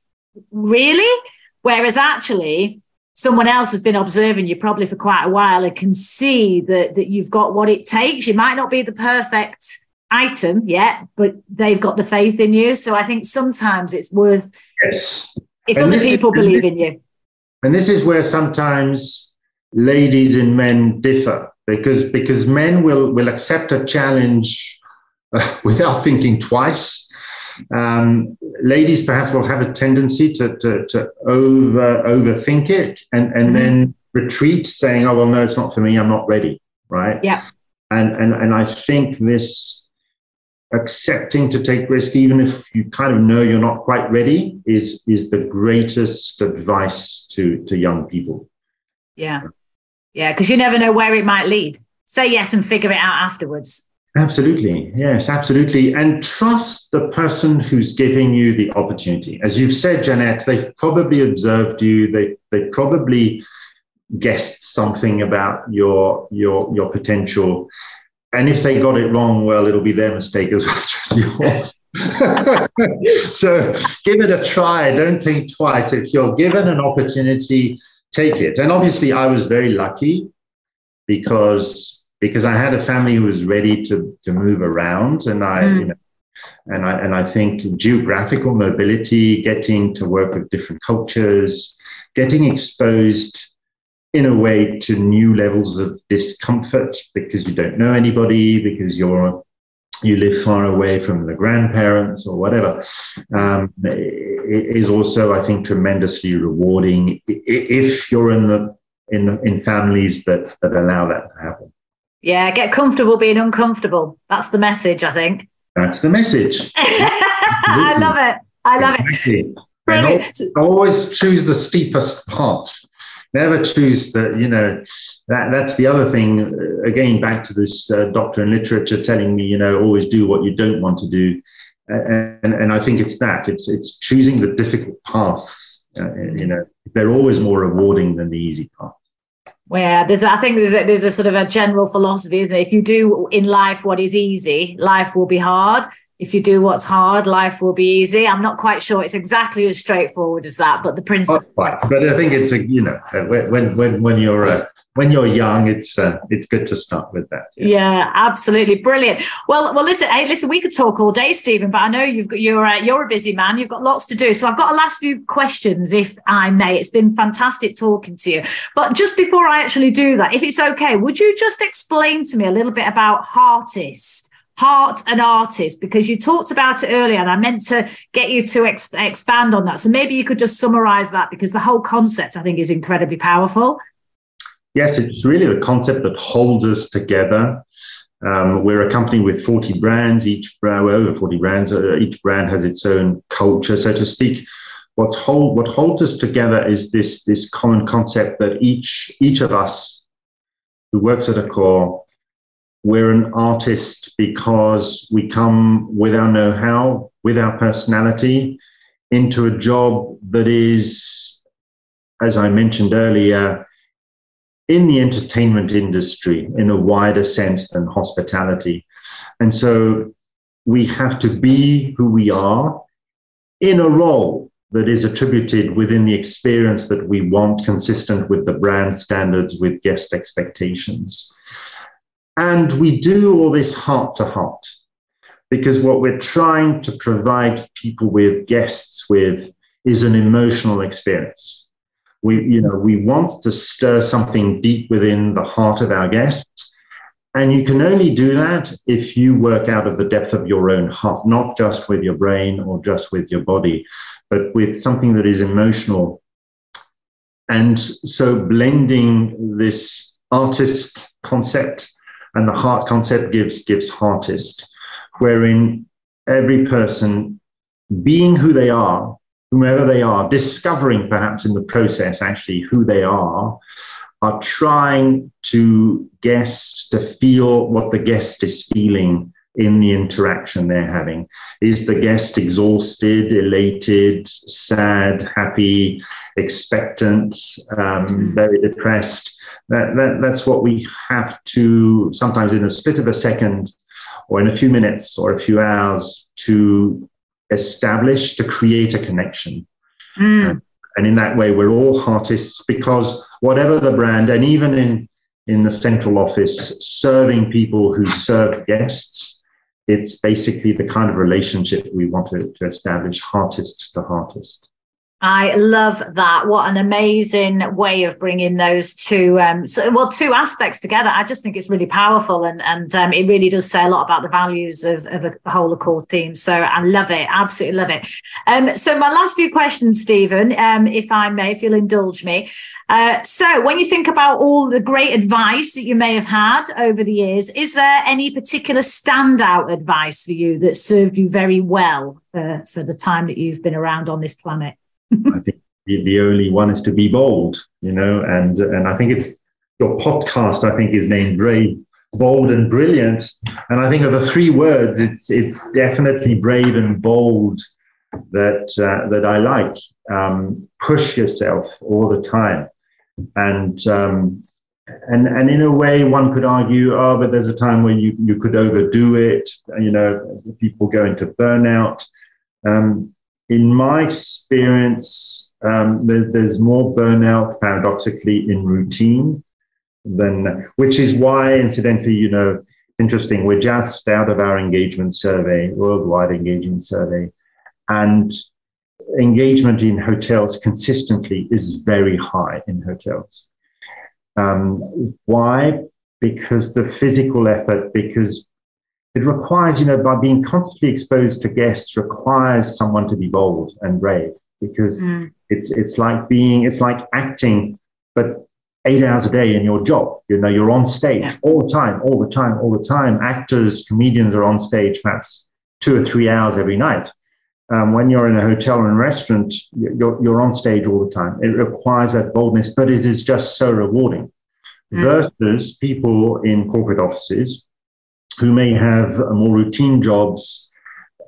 really? Whereas actually, someone else has been observing you probably for quite a while and can see that, that you've got what it takes. You might not be the perfect item yet, but they've got the faith in you. So I think sometimes it's worth yes. if and other people is, believe in you. And this is where sometimes ladies and men differ because because men will will accept a challenge uh, [laughs] without thinking twice um, ladies perhaps will have a tendency to, to, to over overthink it and, and mm-hmm. then retreat saying, oh, well, no, it's not for me. I'm not ready. Right. Yeah. And, and, and I think this accepting to take risk, even if you kind of know you're not quite ready, is, is the greatest advice to, to young people. Yeah. Yeah. Because you never know where it might lead. Say yes and figure it out afterwards. Absolutely. Yes, absolutely. And trust the person who's giving you the opportunity. As you've said, Jeanette, they've probably observed you. They, they probably guessed something about your, your, your potential. And if they got it wrong, well, it'll be their mistake as much as [laughs] yours. [laughs] so give it a try. Don't think twice. If you're given an opportunity, take it. And obviously, I was very lucky because because I had a family who was ready to, to move around. And I, mm. you know, and I, and I think geographical mobility, getting to work with different cultures, getting exposed in a way to new levels of discomfort because you don't know anybody, because you're you live far away from the grandparents or whatever, um, is also, I think, tremendously rewarding if you're in the in the, in families that that allow that to happen. Yeah, get comfortable being uncomfortable. That's the message, I think. That's the message. [laughs] I love it. I love it. Brilliant. Always choose the steepest path. Never choose the, you know, that that's the other thing. Again, back to this uh, doctor in literature telling me, you know, always do what you don't want to do. And, and I think it's that. It's it's choosing the difficult paths. Uh, you know, they're always more rewarding than the easy path where there's I think there's a, there's a sort of a general philosophy, it? If you do in life what is easy, life will be hard. If you do what's hard, life will be easy. I'm not quite sure it's exactly as straightforward as that, but the principle. But I think it's a you know when when when you're a when you're young, it's uh, it's good to start with that. Yeah. yeah. absolutely, brilliant. Well, well, listen, hey, listen, we could talk all day, Steven, but I know you've got you're uh, you're a busy man. You've got lots to do, so I've got a last few questions, if I may. It's been fantastic talking to you, but just before I actually do that, if it's okay, would you just explain to me a little bit about Heartist? heart and artist because you talked about it earlier and I meant to get you to ex- expand on that. So maybe you could just summarize that because the whole concept I think is incredibly powerful. Yes, it's really the concept that holds us together. Um, we're a company with 40 brands, each brand, over 40 brands, uh, each brand has its own culture, so to speak. What, hold, what holds us together is this, this common concept that each, each of us who works at Accor, we're an artist because we come with our know how, with our personality, into a job that is, as I mentioned earlier, in the entertainment industry in a wider sense than hospitality. And so we have to be who we are in a role that is attributed within the experience that we want, consistent with the brand standards, with guest expectations. And we do all this heart to heart because what we're trying to provide people with, guests with, is an emotional experience we, you know, we want to stir something deep within the heart of our guests. And you can only do that if you work out of the depth of your own heart, not just with your brain or just with your body, but with something that is emotional. And so blending this artist concept and the heart concept gives gives heartist, wherein every person being who they are whomever they are, discovering perhaps in the process actually who they are, are trying to guess, to feel what the guest is feeling in the interaction they're having. Is the guest exhausted, elated, sad, happy, expectant, um, mm. very depressed? That, that, that's what we have to, sometimes in a split of a second or in a few minutes or a few hours, to establish to create a connection. Mm. Uh, and in that way, we're all artists because whatever the brand, and even in, in the central office, serving people who serve guests, it's basically the kind of relationship we want to, to establish, artist to artist. I love that. What an amazing way of bringing those two, um, so, well, two aspects together. I just think it's really powerful, and and um, it really does say a lot about the values of, of a whole Accor theme. So I love it, absolutely love it. Um, so my last few questions, Steven, um, if I may, if you'll indulge me. Uh, so when you think about all the great advice that you may have had over the years, is there any particular standout advice for you that served you very well uh, for the time that you've been around on this planet? I think the, the only one is to be bold, you know, and and I think it's your podcast. I think is named Brave, Bold, and Brilliant. And I think of the three words, it's it's definitely brave and bold that uh, that I like. Um, push yourself all the time, and um, and and in a way, one could argue, oh, but there's a time where you you could overdo it. You know, people go into burnout. Um, in my experience, um, there, there's more burnout paradoxically in routine than, which is why, incidentally, you know, interesting. We're just out of our engagement survey, worldwide engagement survey, and engagement in hotels consistently is very high in hotels. Um, why? Because the physical effort, because it requires, you know, by being constantly exposed to guests, requires someone to be bold and brave because mm. it's it's like being, it's like acting, but eight hours a day in your job. You know, you're on stage yeah. all the time, all the time, all the time. Actors, comedians are on stage perhaps two or three hours every night. Um, when you're in a hotel or a restaurant, you're, you're on stage all the time. It requires that boldness, but it is just so rewarding. Mm. Versus people in corporate offices who may have more routine jobs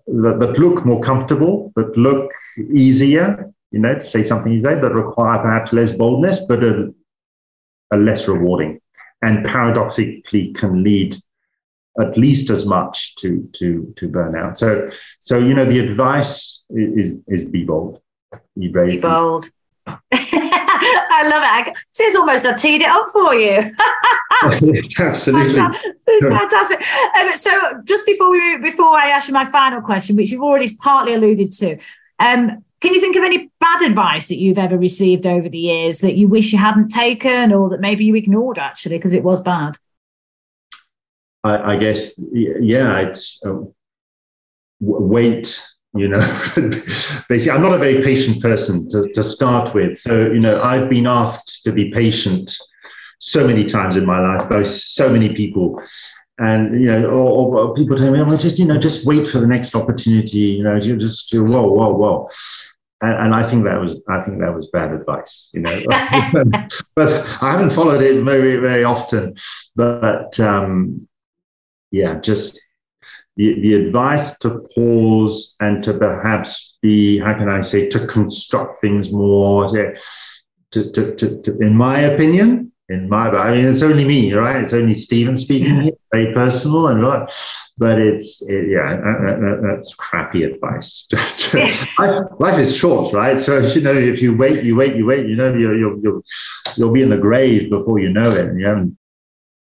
that, that look more comfortable, that look easier, you know, to say something easier, that require perhaps less boldness, but are, are less rewarding and paradoxically can lead at least as much to to to burnout. So so you know the advice is is be bold, be brave, be bold. [laughs] I love it. See, it's almost I teed it up for you. [laughs] [laughs] Absolutely, it's fantastic. Um, so, just before we before I ask you my final question, which you've already partly alluded to, um, can you think of any bad advice that you've ever received over the years that you wish you hadn't taken, or that maybe you ignored actually because it was bad? I, I guess, yeah, it's uh, wait you know [laughs] basically i'm not a very patient person to, to start with so you know i've been asked to be patient so many times in my life by so many people and you know or, or people tell me well just you know just wait for the next opportunity you know you just whoa whoa whoa and, and, I think that was I think that was bad advice, you know. [laughs] [laughs] but I haven't followed it very very often. But um, yeah, just the, the advice to pause and to perhaps be, how can I say, to construct things more, to, to, to, to in my opinion, in my, I mean, it's only me, right? It's only Steven speaking here, very personal and right. But it's, it, yeah, that, that, that's crappy advice. [laughs] life, life, is short, right? So, you know, if you wait, you wait, you wait, you know, you'll, you'll, you'll, you'll be in the grave before you know it. And you haven't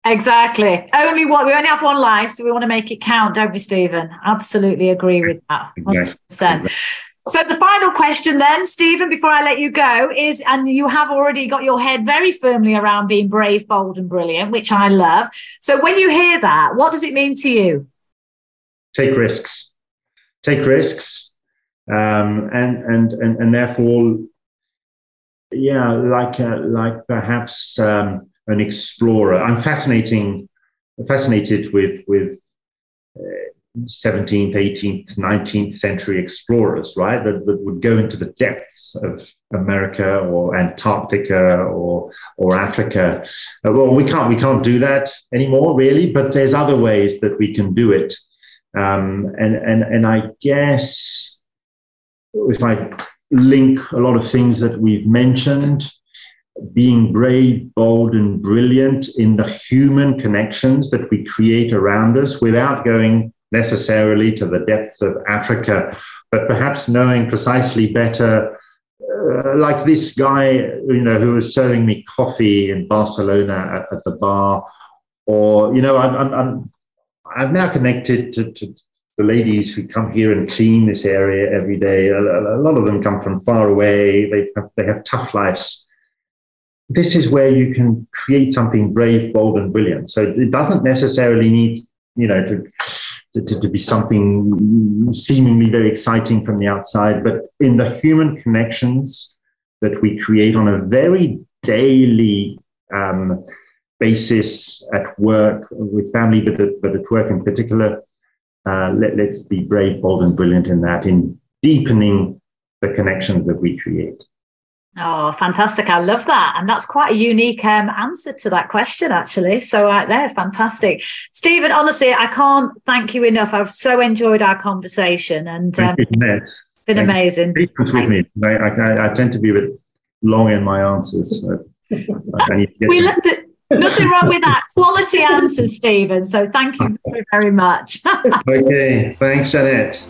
Exactly. Only what we only have one life, so we want to make it count, don't we, Steven? Absolutely agree with that. 100%. So the final question then, Steven, before I let you go, is and you have already got your head very firmly around being brave, bold, and brilliant, which I love. So when you hear that, what does it mean to you? Take risks. Take risks. Um, and and and and therefore, yeah, like uh, like perhaps um, an explorer. I'm fascinating, fascinated with with uh, 17th, 18th, 19th century explorers, right? That, that would go into the depths of America or Antarctica or or Africa. Uh, well, we can't we can't do that anymore, really. But there's other ways that we can do it, um, and and and I guess if I link a lot of things that we've mentioned being brave, bold, and brilliant in the human connections that we create around us without going necessarily to the depths of Africa, but perhaps knowing precisely better. Uh, like this guy, you know, who was serving me coffee in Barcelona at, at the bar, or you know, I'm, I'm, I'm I've now connected to, to, the ladies who come here and clean this area every day. A, a lot of them come from far away. They have, they have tough lives this is where you can create something brave, bold, and brilliant. So it doesn't necessarily need, you know, to, to, to, be something seemingly very exciting from the outside, but in the human connections that we create on a very daily um, basis at work with family, but at, but at work in particular, uh, let, let's be brave, bold, and brilliant in that, in deepening the connections that we create. Oh, fantastic. I love that. And that's quite a unique um, answer to that question, actually. So, right uh, there, fantastic. Steven, honestly, I can't thank you enough. I've so enjoyed our conversation and um, it's been amazing. with me. I, I, I, tend to be a bit long in my answers. So [laughs] we looked at nothing wrong with that. Quality answers, Steven. So, thank you [laughs] very, very much. [laughs] okay. Thanks, Jeanette.